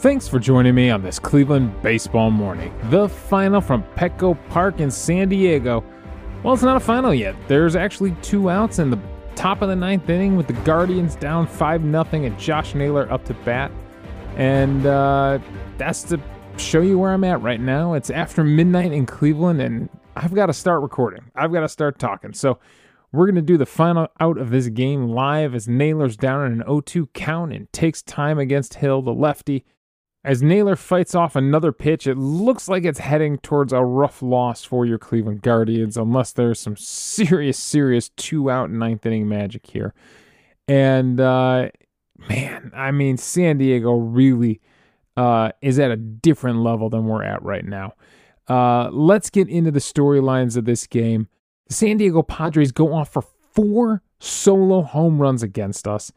Thanks for joining me on this Cleveland baseball morning. The final from Petco Park in San Diego. Well, it's not a final yet. There's actually two outs in the top of the ninth inning with the Guardians down 5 0 and Josh Naylor up to bat. And uh, that's to show you where I'm at right now. It's after midnight in Cleveland, and I've got to start recording. I've got to start talking. So we're going to do the final out of this game live as Naylor's down in an 0 2 count and takes time against Hill, the lefty. As Naylor fights off another pitch, it looks like it's heading towards a rough loss for your Cleveland Guardians, unless there's some serious, serious two out ninth inning magic here. And uh, man, I mean, San Diego really uh, is at a different level than we're at right now. Uh, let's get into the storylines of this game. The San Diego Padres go off for four solo home runs against us.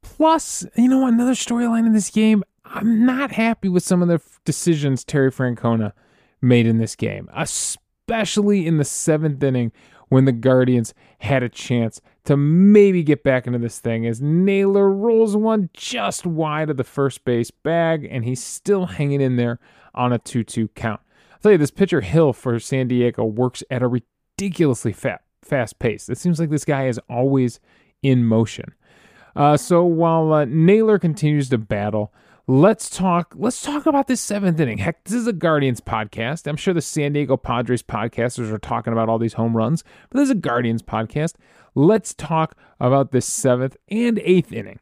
Plus, you know, another storyline in this game I'm not happy with some of the decisions Terry Francona made in this game, especially in the seventh inning when the Guardians had a chance to maybe get back into this thing as Naylor rolls one just wide of the first base bag and he's still hanging in there on a 2 2 count. I'll tell you, this pitcher Hill for San Diego works at a ridiculously fat, fast pace. It seems like this guy is always in motion. Uh, so while uh, Naylor continues to battle, let's talk let's talk about this seventh inning. Heck this is a guardians podcast. I'm sure the san diego padres podcasters are talking about all these home runs but this is a guardians podcast. Let's talk about this seventh and eighth inning.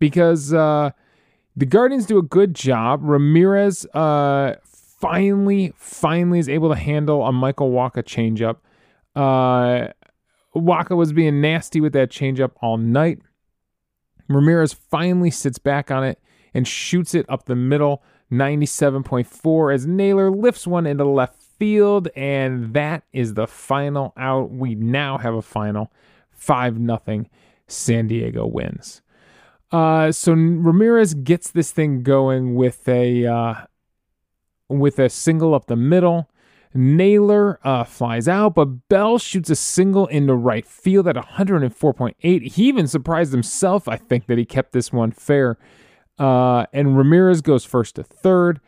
Because uh, the guardians do a good job. Ramirez uh, finally finally is able to handle a michael wacha changeup. Uh, Wacha was being nasty with that changeup all night. Ramirez finally sits back on it and shoots it up the middle, 97.4, as Naylor lifts one into left field, and that is the final out. We now have a final 5 0 San Diego wins. Uh, so Ramirez gets this thing going with a uh, with a single up the middle. Naylor uh, flies out, but Bell shoots a single into right field at 104.8. He even surprised himself, I think, that he kept this one fair. Uh, and Ramirez goes first to third.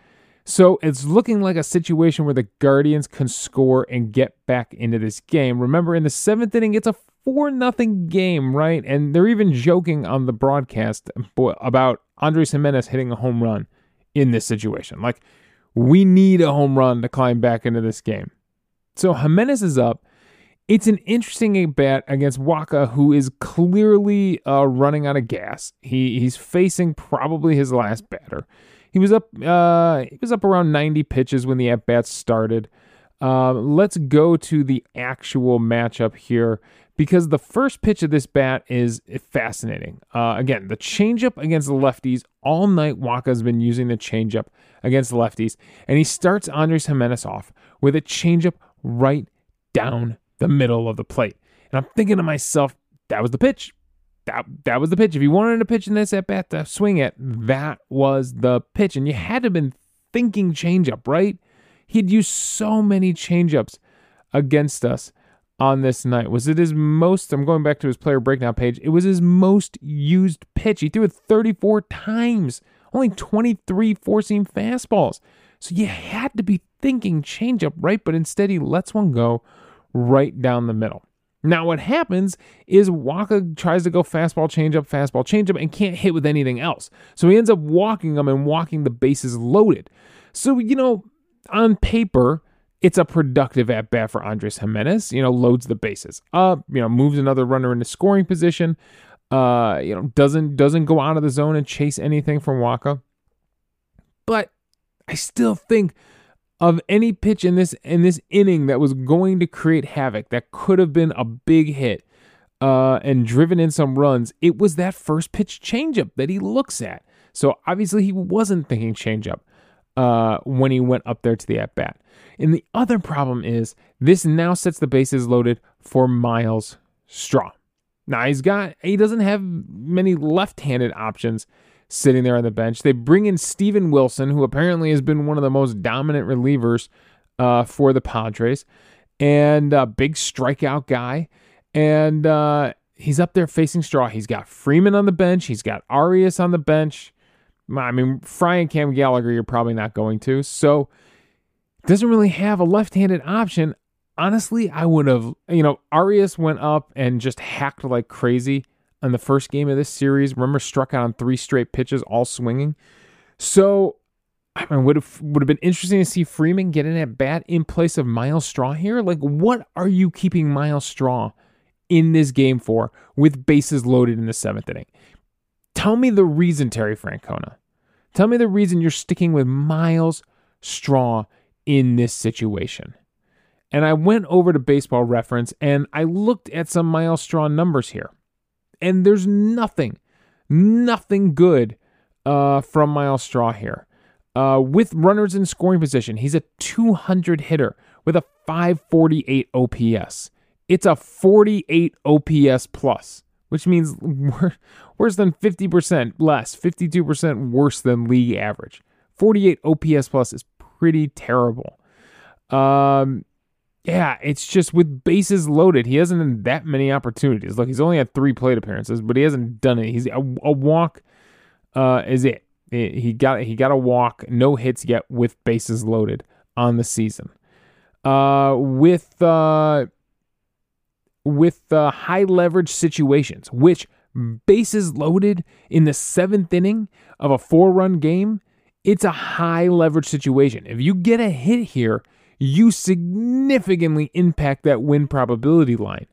So it's looking like a situation where the Guardians can score and get back into this game. Remember, in the seventh inning, it's a 4 nothing game, right? And they're even joking on the broadcast about Andres Gimenez hitting a home run in this situation. Like, we need a home run to climb back into this game. So Gimenez is up. It's an interesting bat against Wacha, who is clearly uh, running out of gas. He he's facing probably his last batter. He was up uh, he was up around 90 pitches when the at bat started. Um, let's go to the actual matchup here because the first pitch of this bat is fascinating. Uh, again, the changeup against the lefties all night. Wacha has been using the changeup against the lefties, and he starts Andres Gimenez off with a changeup right down the middle of the plate. And I'm thinking to myself, that was the pitch. That that was the pitch. If you wanted to pitch in this at bat to swing it, that was the pitch. And you had to have been thinking changeup, right? He'd used so many changeups against us on this night. Was it his most? I'm going back to his player breakdown page. It was his most used pitch. He threw it 34 times, only 23 four seam fastballs. So you had to be thinking changeup, right? But instead, he lets one go right down the middle. Now, what happens is Wacha tries to go fastball, changeup, fastball, changeup, and can't hit with anything else. So he ends up walking them and walking the bases loaded. So, you know, on paper, it's a productive at bat for Andres Gimenez. You know, loads the bases up, you know, moves another runner into scoring position. Uh, you know, doesn't doesn't go out of the zone and chase anything from Wacha. But I still think of any pitch in this in this inning that was going to create havoc, that could have been a big hit uh, and driven in some runs, it was that first pitch changeup that he looks at. So obviously he wasn't thinking changeup uh, when he went up there to the at bat. And the other problem is this now sets the bases loaded for Myles Straw. Now he's got he doesn't have many left-handed options sitting there on the bench. They bring in Steven Wilson, who apparently has been one of the most dominant relievers uh, for the Padres, and a big strikeout guy. And uh, he's up there facing Straw. He's got Freeman on the bench. He's got Arias on the bench. I mean, Fry and Cam Gallagher, you're probably not going to. So doesn't really have a left-handed option. Honestly, I would have, you know, Arias went up and just hacked like crazy on the first game of this series. Remember, struck out on three straight pitches, all swinging. So, I mean, would have would have been interesting to see Freeman get in at bat in place of Myles Straw here. Like, what are you keeping Myles Straw in this game for with bases loaded in the seventh inning? Tell me the reason, Terry Francona. Tell me the reason you're sticking with Myles Straw in this situation. And I went over to baseball reference and I looked at some Myles Straw numbers here. And there's nothing, nothing good uh, from Myles Straw here. Uh, with runners in scoring position, he's a 200 hitter with a 548 OPS. It's a 48 OPS plus, which means worse than 50% less, 52% worse than league average. 48 OPS plus is pretty terrible. Um, yeah, it's just with bases loaded, he hasn't had that many opportunities. Look, he's only had three plate appearances, but he hasn't done it. He's a, a walk uh, is it. He got he got a walk, no hits yet with bases loaded on the season. Uh, with uh, with uh, high leverage situations, which bases loaded in the seventh inning of a four run game, it's a high leverage situation. If you get a hit here, you significantly impact that win probability line.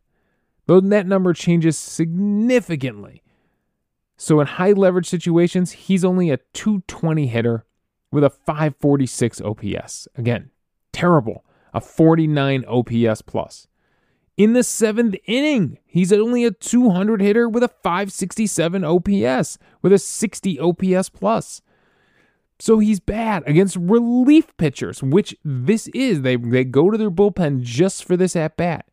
Though that number changes significantly. So in high leverage situations, he's only a 220 hitter with a 546 OPS. Again, terrible. A 49 OPS plus. In the seventh inning, he's only a 200 hitter with a 567 OPS, with a 60 OPS plus. So he's bad against relief pitchers, which this is. They they go to their bullpen just for this at bat.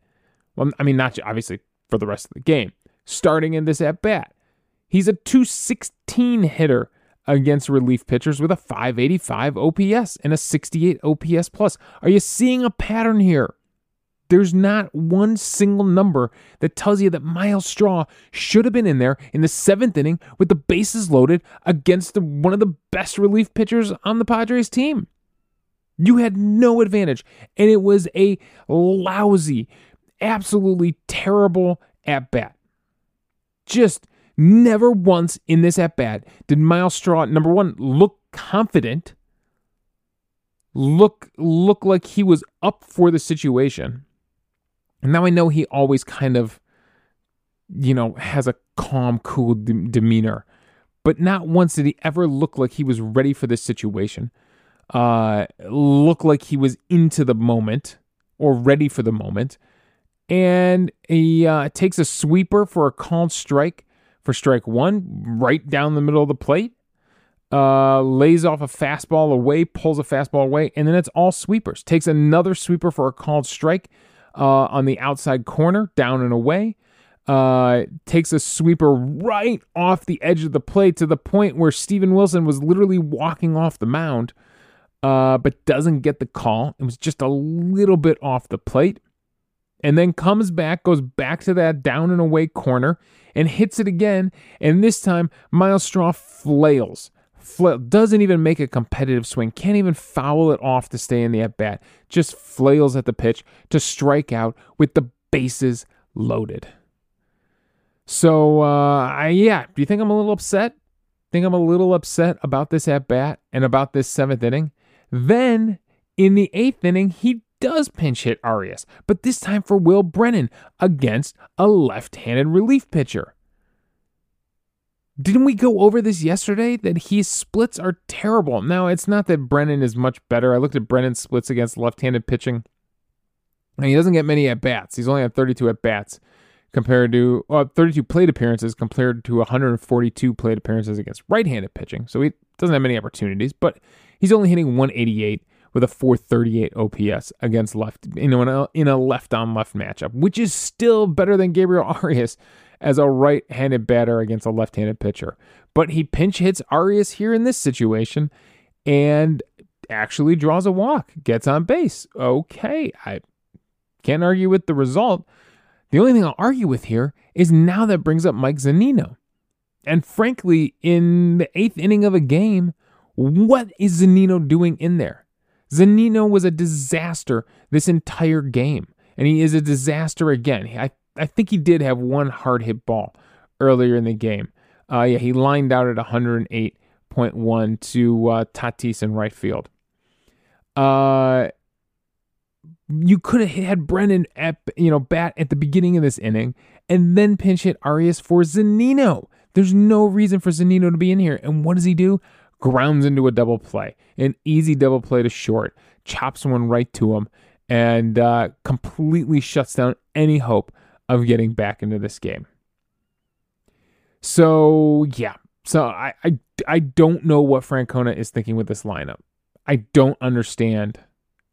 Well, I mean, not obviously for the rest of the game. Starting in this at bat, he's a 216 hitter against relief pitchers with a 585 OPS and a 68 OPS plus. Are you seeing a pattern here? There's not one single number that tells you that Myles Straw should have been in there in the seventh inning with the bases loaded against the, one of the best relief pitchers on the Padres team. You had no advantage, and it was a lousy, absolutely terrible at bat. Just never once in this at bat did Myles Straw, number one, look confident, look look like he was up for the situation and now I know he always kind of, you know, has a calm, cool de- demeanor, but not once did he ever look like he was ready for this situation. Uh, look like he was into the moment or ready for the moment. And he uh, takes a sweeper for a called strike for strike one, right down the middle of the plate. Uh, lays off a fastball away, pulls a fastball away, and then it's all sweepers. Takes another sweeper for a called strike uh, on the outside corner, down and away. Uh, takes a sweeper right off the edge of the plate to the point where Steven Wilson was literally walking off the mound, uh, but doesn't get the call. It was just a little bit off the plate. And then comes back, goes back to that down and away corner, and hits it again. And this time, Myles Straw flails doesn't even make a competitive swing, can't even foul it off to stay in the at bat, just flails at the pitch to strike out with the bases loaded. So, uh, I, yeah, do you think I'm a little upset? Think I'm a little upset about this at bat and about this seventh inning? Then in the eighth inning, he does pinch hit Arias, but this time for Will Brennan against a left handed relief pitcher. Didn't we go over this yesterday? That his splits are terrible. Now, it's not that Brennan is much better. I looked at Brennan's splits against left handed pitching. And he doesn't get many at bats. He's only had 32 at bats compared to well, 32 plate appearances compared to 142 plate appearances against right handed pitching. So he doesn't have many opportunities, but he's only hitting 188 with a 438 OPS against left, you know, in a, in a left on left matchup, which is still better than Gabriel Arias as a right handed batter against a left handed pitcher. But he pinch hits Arias here in this situation and actually draws a walk, gets on base. Okay, I can't argue with the result. The only thing I'll argue with here is now that brings up Mike Zunino. And frankly, in the eighth inning of a game, what is Zunino doing in there? Zunino was a disaster this entire game, and he is a disaster again. I, I think he did have one hard hit ball earlier in the game. Uh, yeah, he lined out at 108.1 to uh, Tatis in right field. Uh, you could have had Brennan at you know bat at the beginning of this inning and then pinch hit Arias for Zunino. There's no reason for Zunino to be in here. And what does he do? Grounds into a double play, an easy double play to short, chops one right to him, and uh, completely shuts down any hope of getting back into this game. So yeah, so I I, I don't know what Francona is thinking with this lineup. I don't understand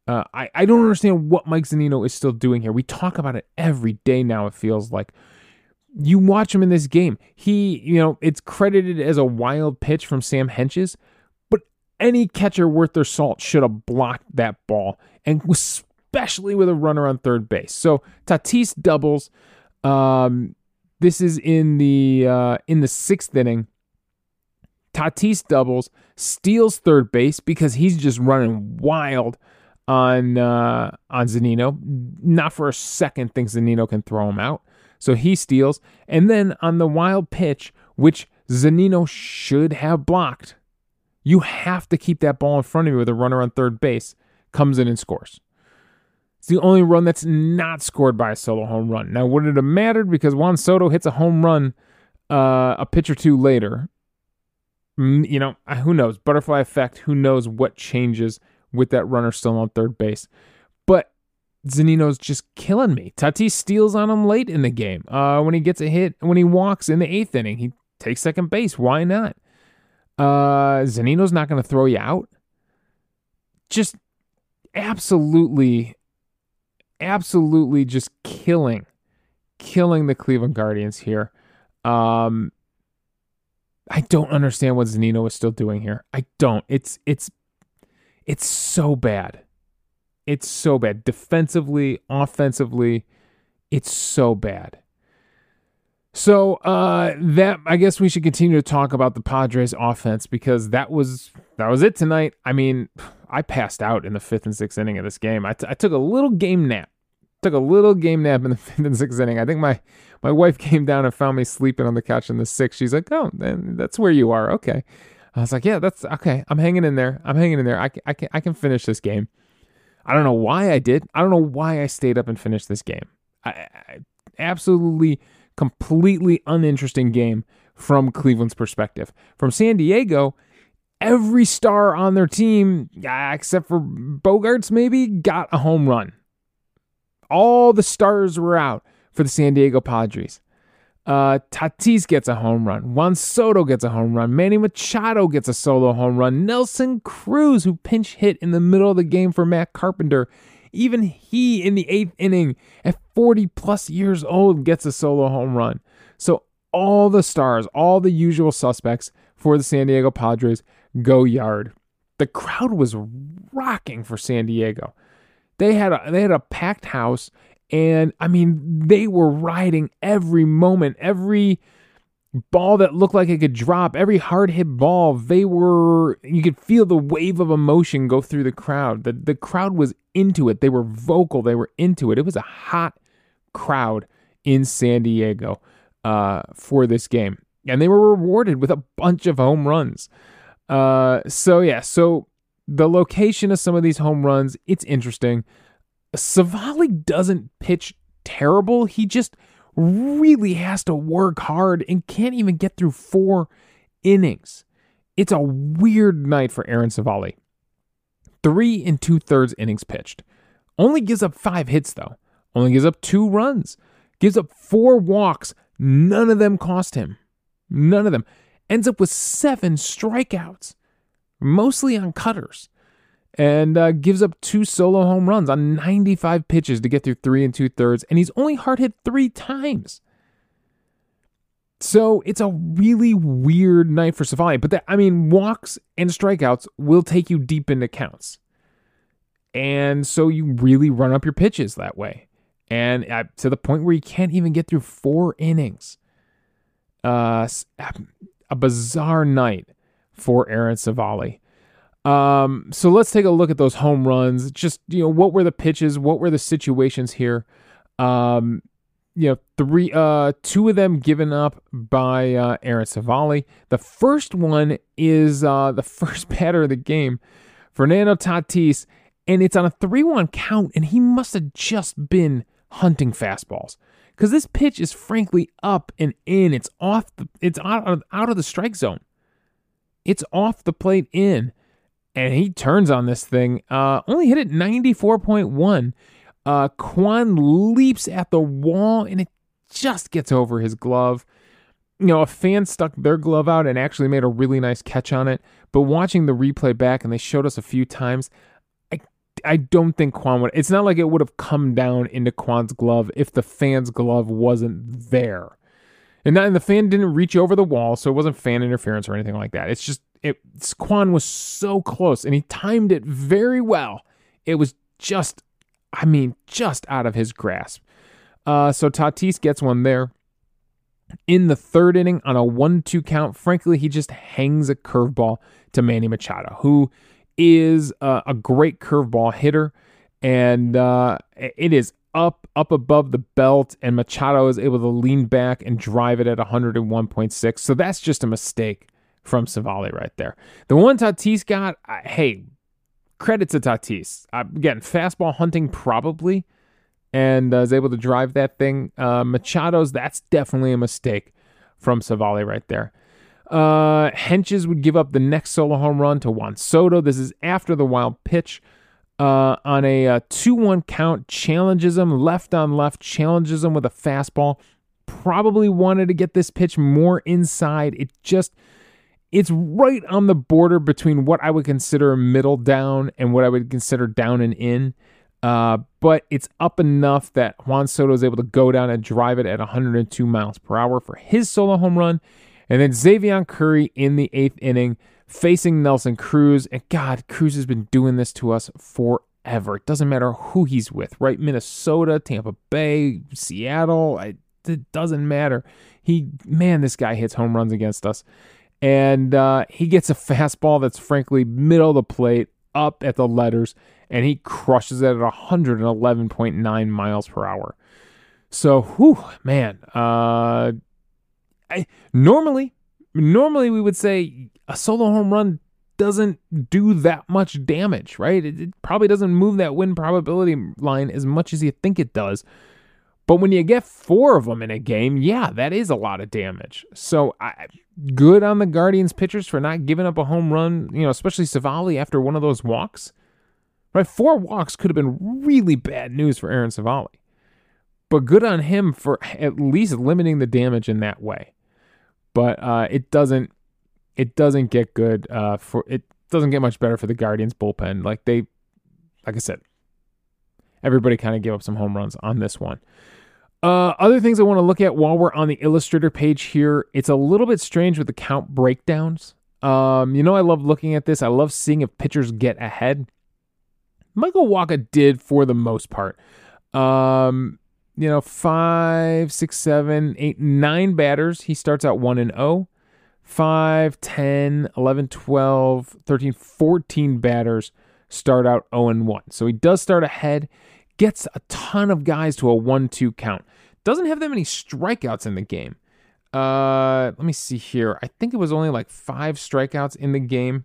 uh, I, I don't understand what Mike Zunino is still doing here. We talk about it every day now, it feels like. You watch him in this game. He, you know, it's credited as a wild pitch from Sam Hentges, but any catcher worth their salt should have blocked that ball, and especially with a runner on third base. So Tatis doubles. Um, this is in the uh, in the sixth inning. Tatis doubles, steals third base because he's just running wild on uh, on Zunino. Not for a second thinks Zunino can throw him out. So he steals. And then on the wild pitch, which Zunino should have blocked, you have to keep that ball in front of you with a runner on third base, comes in and scores. It's the only run that's not scored by a solo home run. Now, would it have mattered because Juan Soto hits a home run uh, a pitch or two later? Mm, you know, who knows? Butterfly effect. Who knows what changes with that runner still on third base. But Zunino's just killing me. Tatis steals on him late in the game. Uh, when he gets a hit, when he walks in the eighth inning, he takes second base. Why not? Uh, Zunino's not going to throw you out. Just absolutely, absolutely just killing, killing the Cleveland Guardians here. Um, I don't understand what Zunino is still doing here. I don't. It's it's it's so bad. It's so bad. Defensively, offensively, it's so bad. So uh, that I guess we should continue to talk about the Padres offense because that was that was it tonight. I mean, I passed out in the fifth and sixth inning of this game. I, t- I took a little game nap. Took a little game nap in the fifth and sixth inning. I think my my wife came down and found me sleeping on the couch in the sixth. She's like, "Oh, that's where you are." Okay. I was like, yeah, that's okay. I'm hanging in there. I'm hanging in there. I can, I can, I can finish this game. I don't know why I did. I don't know why I stayed up and finished this game. I, I, absolutely, completely uninteresting game from Cleveland's perspective. From San Diego, every star on their team, except for Bogaerts maybe, got a home run. All the stars were out for the San Diego Padres. Uh, Tatis gets a home run. Juan Soto gets a home run. Manny Machado gets a solo home run. Nelson Cruz, who pinch hit in the middle of the game for Matt Carpenter, even he in the eighth inning at 40 plus years old gets a solo home run. So all the stars, all the usual suspects for the San Diego Padres go yard. The crowd was rocking for San Diego. They had a they had a packed house and I mean, they were riding every moment, every ball that looked like it could drop, every hard hit ball. They were, you could feel the wave of emotion go through the crowd. The, the crowd was into it. They were vocal, they were into it. It was a hot crowd in San Diego uh, for this game. And they were rewarded with a bunch of home runs. Uh, so, yeah, so the location of some of these home runs, it's interesting. Civale doesn't pitch terrible. He just really has to work hard and can't even get through four innings. It's a weird night for Aaron Civale. Three and two thirds innings pitched. Only gives up five hits, though. Only gives up two runs. Gives up four walks. None of them cost him. None of them. Ends up with seven strikeouts, mostly on cutters and uh, gives up two solo home runs on 95 pitches to get through three and two thirds, and he's only hard hit three times. So it's a really weird night for Civale, But that, I mean, walks and strikeouts will take you deep into counts. And so you really run up your pitches that way. And to the point where you can't even get through four innings. Uh, a bizarre night for Aaron Civale. Um, so let's take a look at those home runs. Just you know, what were the pitches? What were the situations here? Um, you know, three, uh, two of them given up by uh, Aaron Civale. The first one is uh, the first batter of the game, Fernando Tatis, and it's on a three-one count, and he must have just been hunting fastballs because this pitch is frankly up and in. It's off. The, it's out of, out of the strike zone. It's off the plate in, and he turns on this thing. Uh, only hit it ninety four point one. Uh, Kwan leaps at the wall, and it just gets over his glove. You know, a fan stuck their glove out and actually made a really nice catch on it. But watching the replay back, and they showed us a few times, I don't think Kwan would. It's not like it would have come down into Kwan's glove if the fan's glove wasn't there. And, that, and the fan didn't reach over the wall, so it wasn't fan interference or anything like that. It's just it. Kwan was so close, and he timed it very well. It was just, I mean, just out of his grasp. Uh, so Tatis gets one there. In the third inning, on a one-two count, frankly, he just hangs a curveball to Manny Machado, who is a, a great curveball hitter, and uh, it is up up above the belt, and Machado is able to lean back and drive it at 101.6. So that's just a mistake from Civale right there. The one Tatis got, uh, hey, credit to Tatis. Uh, again, fastball hunting probably, and uh, is able to drive that thing. Uh, Machado's, that's definitely a mistake from Civale right there. Uh, Hentges would give up the next solo home run to Juan Soto. This is after the wild pitch. Uh, on a uh, 2 1 count, challenges him left on left, challenges him with a fastball. Probably wanted to get this pitch more inside. It just, it's right on the border between what I would consider middle down and what I would consider down and in. Uh, but it's up enough that Juan Soto is able to go down and drive it at 102 miles per hour for his solo home run. And then Xzavion Curry in the eighth inning facing Nelson Cruz. And God, Cruz has been doing this to us forever. It doesn't matter who he's with, right? Minnesota, Tampa Bay, Seattle. it doesn't matter. He, man, this guy hits home runs against us. And uh, he gets a fastball that's frankly middle of the plate, up at the letters, and he crushes it at 111.9 miles per hour. So, whew, man, uh, I, normally, normally we would say a solo home run doesn't do that much damage, right? It, it, probably doesn't move that win probability line as much as you think it does. But when you get four of them in a game, yeah, that is a lot of damage. So I, good on the Guardians pitchers for not giving up a home run, you know, especially Civale after one of those walks. Right? Four walks could have been really bad news for Aaron Civale. But good on him for at least limiting the damage in that way but uh, it doesn't it doesn't get good uh, for it doesn't get much better for the Guardians bullpen. Like they, like I said, everybody kind of gave up some home runs on this one. Uh, other things I want to look at while we're on the Illustrator page here, it's a little bit strange with the count breakdowns. Um, you know, I love looking at this. I love seeing if pitchers get ahead. Michael Wacha did for the most part. Um, you know, five, six, seven, eight, nine batters. He starts out 1 and 0. 5, 10, 11, 12, 13, 14 batters start out 0 and 1. So he does start ahead, gets a ton of guys to a 1 2 count. Doesn't have that many strikeouts in the game. Uh, let me see here. I think it was only like five strikeouts in the game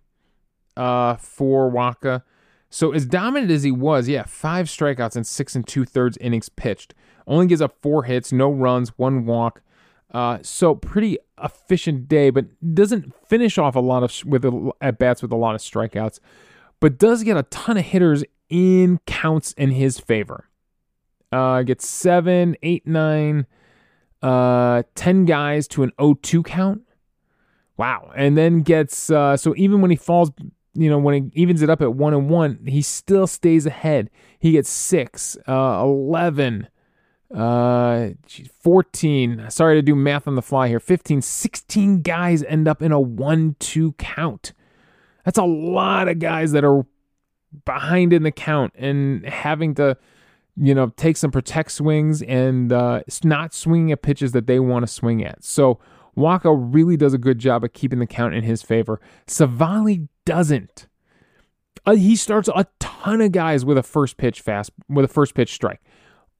uh, for Wacha. So as dominant as he was, yeah, five strikeouts and six and two thirds innings pitched. Only gives up four hits, no runs, one walk. Uh, so pretty efficient day, but doesn't finish off a lot of with at bats with a lot of strikeouts, but does get a ton of hitters in counts in his favor. Uh, gets seven, eight, nine, uh, ten guys to an 0-2 count. Wow, and then gets uh, so even when he falls, you know, when he evens it up at one and one, he still stays ahead. He gets six, uh, 11, uh, 14. Sorry to do math on the fly here. 15, 16 guys end up in a 1 2 count. That's a lot of guys that are behind in the count and having to, you know, take some protect swings and uh, not swinging at pitches that they want to swing at. So Wacha really does a good job of keeping the count in his favor. Civale doesn't. Uh, he starts a ton of guys with a first pitch fast with a first pitch strike.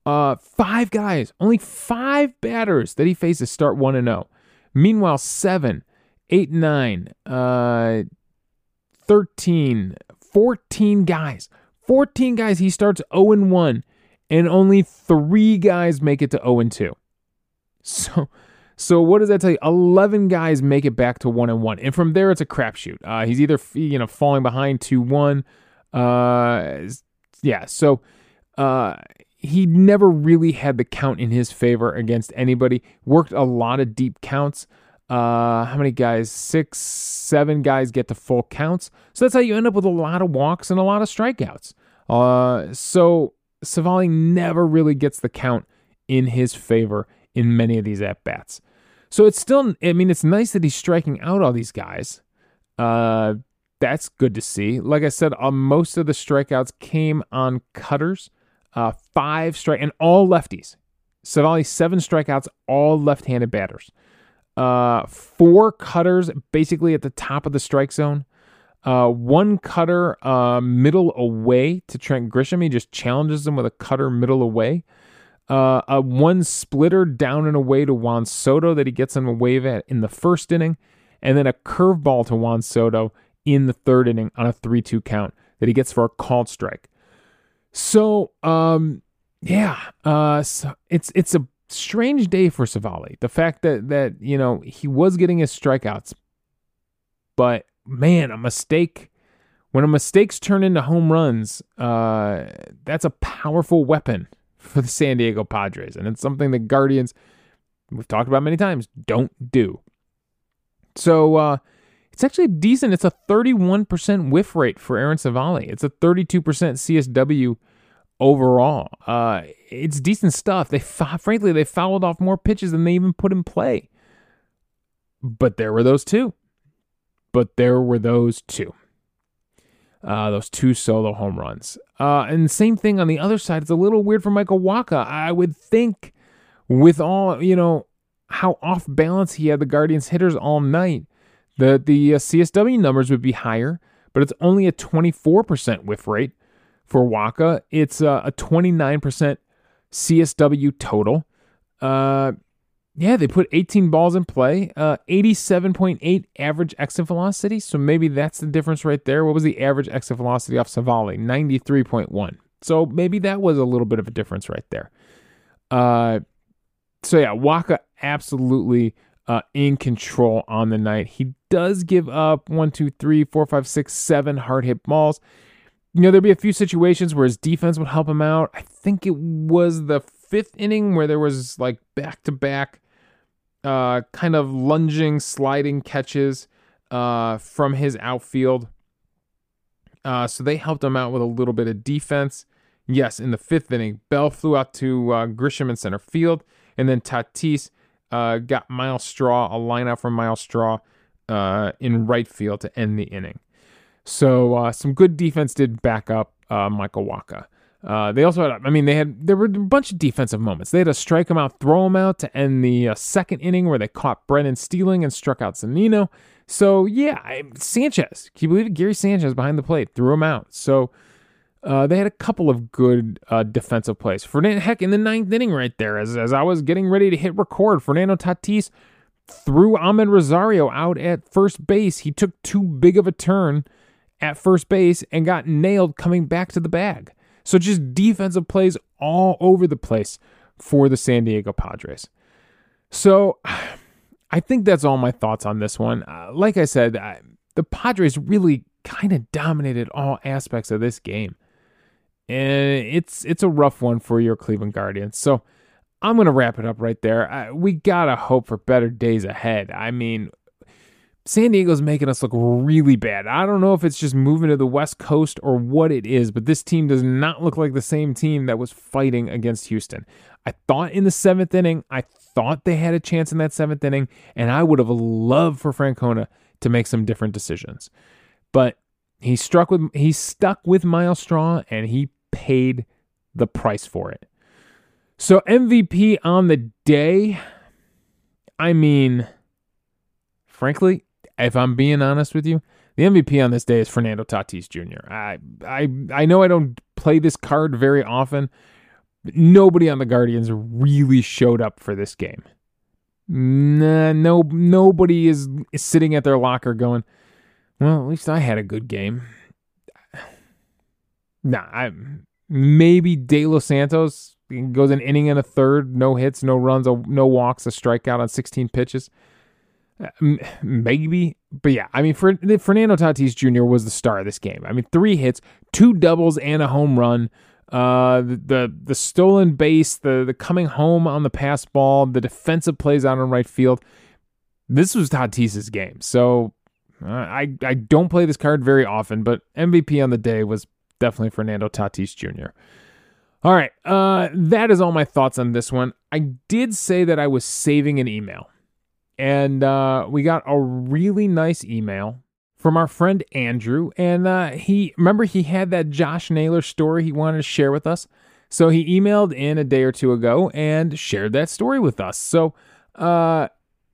Uh, five guys, only five batters that he faces start one and zero. Meanwhile, seven, eight, nine, uh, 13, 14 guys, 14 guys he starts 0 and 1, and only three guys make it to 0 and 2. So so what does that tell you? Eleven guys make it back to one and one, and from there it's a crapshoot. Uh, he's either you know falling behind two one, uh, yeah. So uh, he never really had the count in his favor against anybody. Worked a lot of deep counts. Uh, how many guys? Six, seven guys get to full counts. So that's how you end up with a lot of walks and a lot of strikeouts. Uh, so Civale never really gets the count in his favor in many of these at bats. So it's still, I mean, it's nice that he's striking out all these guys. Uh, that's good to see. Like I said, uh, most of the strikeouts came on cutters. Uh, five strike and all lefties. Civale seven strikeouts, all left-handed batters. Uh, four cutters basically at the top of the strike zone. Uh, one cutter uh, middle away to Trent Grisham. He just challenges him with a cutter middle away. Uh, a one splitter down and away to Juan Soto that he gets him a wave at in the first inning, and then a curveball to Juan Soto in the third inning on a 3 2 count that he gets for a called strike. So, um, yeah, uh, so it's it's a strange day for Civale. The fact that that you know he was getting his strikeouts, but man, a mistake when a mistakes turn into home runs, uh, that's a powerful weapon for the San Diego Padres. And it's something the Guardians, we've talked about many times, don't do. So uh, it's actually decent. It's a 31% whiff rate for Aaron Civale. It's a 32% CSW overall. Uh, it's decent stuff. They frankly they fouled off more pitches than they even put in play. But there were those two. But there were those two uh, those two solo home runs. Uh, and same thing on the other side. It's a little weird for Michael Wacha. I would think, with all you know, how off balance he had the Guardians hitters all night, the the uh, CSW numbers would be higher. But it's only a 24% whiff rate for Wacha. It's uh, a 29% CSW total. Uh, yeah, they put 18 balls in play, uh, 87.8 average exit velocity. So maybe that's the difference right there. What was the average exit velocity off Civale? 93.1. So maybe that was a little bit of a difference right there. Uh, so yeah, Wacha absolutely uh, in control on the night. He does give up one, two, three, four, five, six, seven hard hit balls. You know, there'd be a few situations where his defense would help him out. I think it was the fifth inning where there was like back to back kind of lunging, sliding catches uh, from his outfield. Uh, so they helped him out with a little bit of defense. Yes, in the fifth inning, Bell flew out to uh, Grisham in center field, and then Tatis uh, got Myles Straw, a line out from Myles Straw uh, in right field to end the inning. So uh, some good defense did back up uh, Michael Wacha. Uh, they also had, I mean, they had, there were a bunch of defensive moments. They had to strike him out, throw him out to end the uh, second inning where they caught Brennan stealing and struck out Zunino. So, yeah, I, Sanchez, can you believe it? Gary Sanchez behind the plate threw him out. So, uh, they had a couple of good uh, defensive plays. Fernando, heck, in the ninth inning right there, as, as I was getting ready to hit record, Fernando Tatis threw Amed Rosario out at first base. He took too big of a turn at first base and got nailed coming back to the bag. So just defensive plays all over the place for the San Diego Padres. So I think that's all my thoughts on this one. Uh, like I said, I, the Padres really kind of dominated all aspects of this game. And it's it's a rough one for your Cleveland Guardians. So I'm going to wrap it up right there. I, we got to hope for better days ahead. I mean, San Diego's making us look really bad. I don't know if it's just moving to the West Coast or what it is, but this team does not look like the same team that was fighting against Houston. I thought in the seventh inning, I thought they had a chance in that seventh inning, and I would have loved for Francona to make some different decisions. But he struck with he stuck with Myles Straw and he paid the price for it. So MVP on the day, I mean frankly, if I'm being honest with you, the MVP on this day is Fernando Tatis Jr. I I I know I don't play this card very often. But nobody on the Guardians really showed up for this game. Nah, no nobody is, is sitting at their locker going, "Well, at least I had a good game." Nah, I maybe De Los Santos goes an inning and a third, no hits, no runs, no walks, a strikeout on 16 pitches. Maybe, but yeah, I mean, for, Fernando Tatis Jr. was the star of this game. I mean, three hits, two doubles, and a home run. Uh, the, the the stolen base, the the coming home on the pass ball, the defensive plays out in right field. This was Tatis's game. So uh, I I don't play this card very often, but MVP on the day was definitely Fernando Tatis Jr. All right, uh, that is all my thoughts on this one. I did say that I was saving an email and uh, we got a really nice email from our friend Andrew. And uh, he remember he had that Josh Naylor story he wanted to share with us. So he emailed in a day or two ago and shared that story with us. So uh,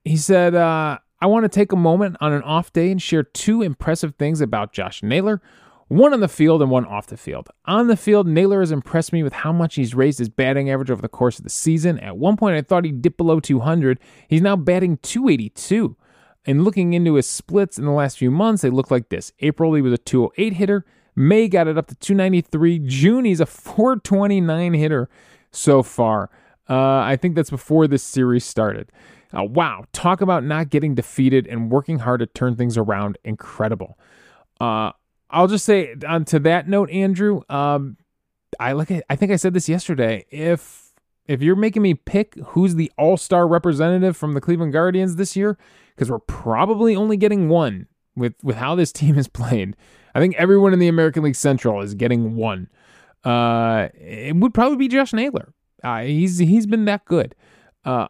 he said, uh, I want to take a moment on an off day and share two impressive things about Josh Naylor one on the field and one off the field. On the field, Naylor has impressed me with how much he's raised his batting average over the course of the season. At one point, I thought he'd dip below 200. He's now batting 282. And looking into his splits in the last few months, they look like this. April, he was a 208 hitter. May got it up to 293. June, he's a 429 hitter so far. Uh, I think that's before this series started. Uh, wow, talk about not getting defeated and working hard to turn things around. Incredible. Uh, I'll just say on to that note, Andrew. Um, I like. I think I said this yesterday. If if you're making me pick who's the All Star representative from the Cleveland Guardians this year, because we're probably only getting one with with how this team is played. I think everyone in the American League Central is getting one. Uh, it would probably be Josh Naylor. Uh, he's he's been that good. Uh,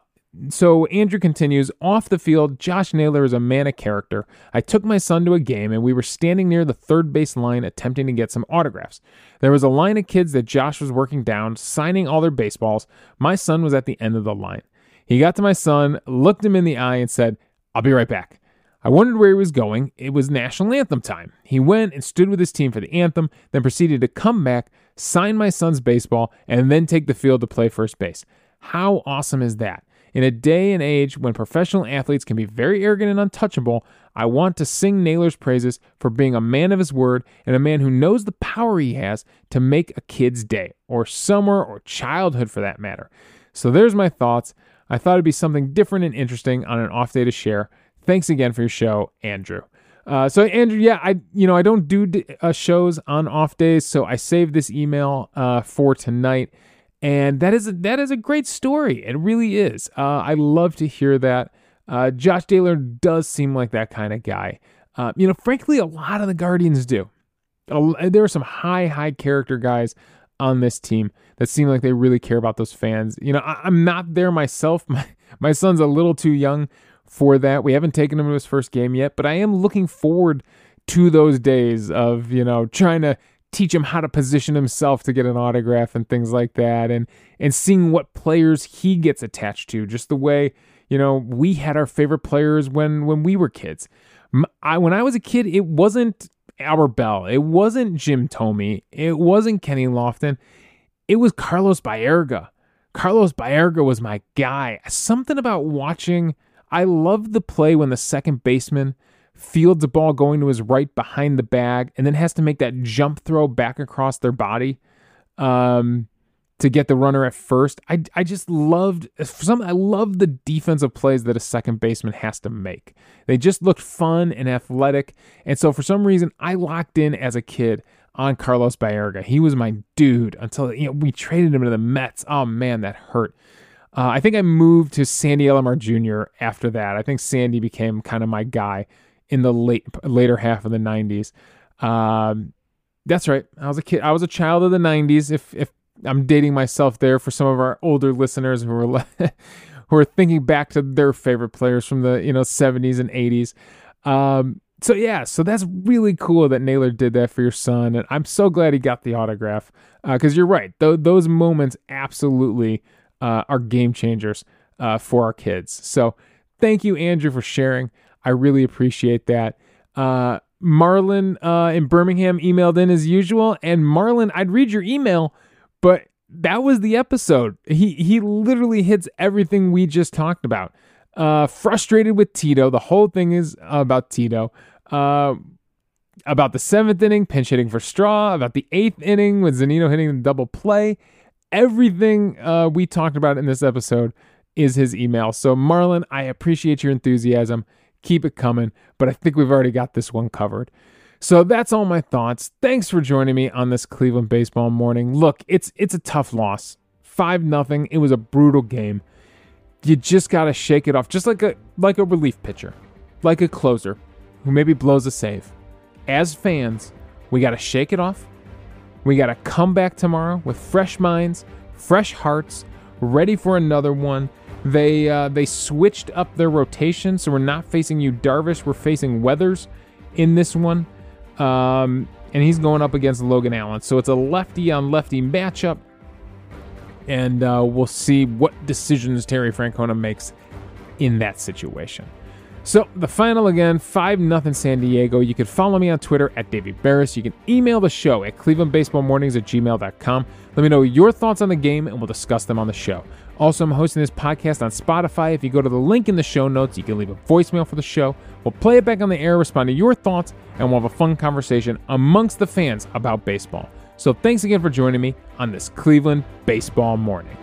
so Andrew continues off the field. Josh Naylor is a man of character. I took my son to a game and we were standing near the third base line attempting to get some autographs. There was a line of kids that Josh was working down, signing all their baseballs. My son was at the end of the line. He got to my son, looked him in the eye, and said, I'll be right back. I wondered where he was going. It was national anthem time. He went and stood with his team for the anthem, then proceeded to come back, sign my son's baseball, and then take the field to play first base. How awesome is that? In a day and age when professional athletes can be very arrogant and untouchable, I want to sing Naylor's praises for being a man of his word and a man who knows the power he has to make a kid's day, or summer, or childhood for that matter. So there's my thoughts. I thought it'd be something different and interesting on an off day to share. Thanks again for your show, Andrew. Uh, so Andrew, yeah, I you know I don't do uh, shows on off days, so I saved this email uh, for tonight and that is a, that is a great story. It really is. Uh, I love to hear that. Uh, Josh Naylor does seem like that kind of guy. Uh, you know, frankly, a lot of the Guardians do. There are some high, high character guys on this team that seem like they really care about those fans. You know, I, am not there myself. My my son's a little too young for that. We haven't taken him to his first game yet, but I am looking forward to those days of you know trying to teach him how to position himself to get an autograph and things like that and and seeing what players he gets attached to just the way you know we had our favorite players when when we were kids. I, when i was a kid it wasn't our bell it wasn't jim thome it wasn't kenny lofton it was carlos baerga. Carlos baerga was my guy. Something about watching i loved the play when the second baseman fields a ball going to his right behind the bag, and then has to make that jump throw back across their body um, to get the runner at first. I, I just loved some. I love the defensive plays that a second baseman has to make. They just looked fun and athletic, and so for some reason, I locked in as a kid on Carlos Baerga. He was my dude until you know we traded him to the Mets. Oh man, that hurt. Uh, I think I moved to Sandy Alomar Jr. after that. I think Sandy became kind of my guy in the late later half of the 90s. Um, that's right. I was a kid. I was a child of the 90s. If if I'm dating myself there for some of our older listeners who are who are thinking back to their favorite players from the you know 70s and 80s. Um, so yeah, so that's really cool that Naylor did that for your son, and I'm so glad he got the autograph because uh, you're right. Th- those moments absolutely uh, are game changers uh, for our kids. So thank you, Andrew, for sharing. I really appreciate that. Uh, Marlon uh, in Birmingham emailed in as usual, and Marlon, I'd read your email, but that was the episode. He he literally hits everything we just talked about. Uh, frustrated with Tito. The whole thing is about Tito. Uh, about the seventh inning, pinch hitting for Straw. About the eighth inning with Zunino hitting the double play. Everything uh, we talked about in this episode is his email. So Marlon, I appreciate your enthusiasm. Keep it coming. But I think we've already got this one covered. So that's all my thoughts. Thanks for joining me on this Cleveland baseball morning. Look, it's it's a tough loss. 5 nothing. It was a brutal game. You just got to shake it off just like a like a relief pitcher, like a closer who maybe blows a save. As fans, we got to shake it off. We got to come back tomorrow with fresh minds, fresh hearts, ready for another one. They uh, they switched up their rotation, so we're not facing Yu Darvish. We're facing Weathers in this one. Um, and he's going up against Logan Allen. So it's a lefty on lefty matchup. And uh, we'll see what decisions Terry Francona makes in that situation. So the final again, 5 0 San Diego. You can follow me on Twitter at Davey Berris. You can email the show at clevelandbaseballmornings at gmail.com. Let me know your thoughts on the game and we'll discuss them on the show. Also, I'm hosting this podcast on Spotify. If you go to the link in the show notes, you can leave a voicemail for the show. We'll play it back on the air, respond to your thoughts, and we'll have a fun conversation amongst the fans about baseball. So thanks again for joining me on this Cleveland baseball morning.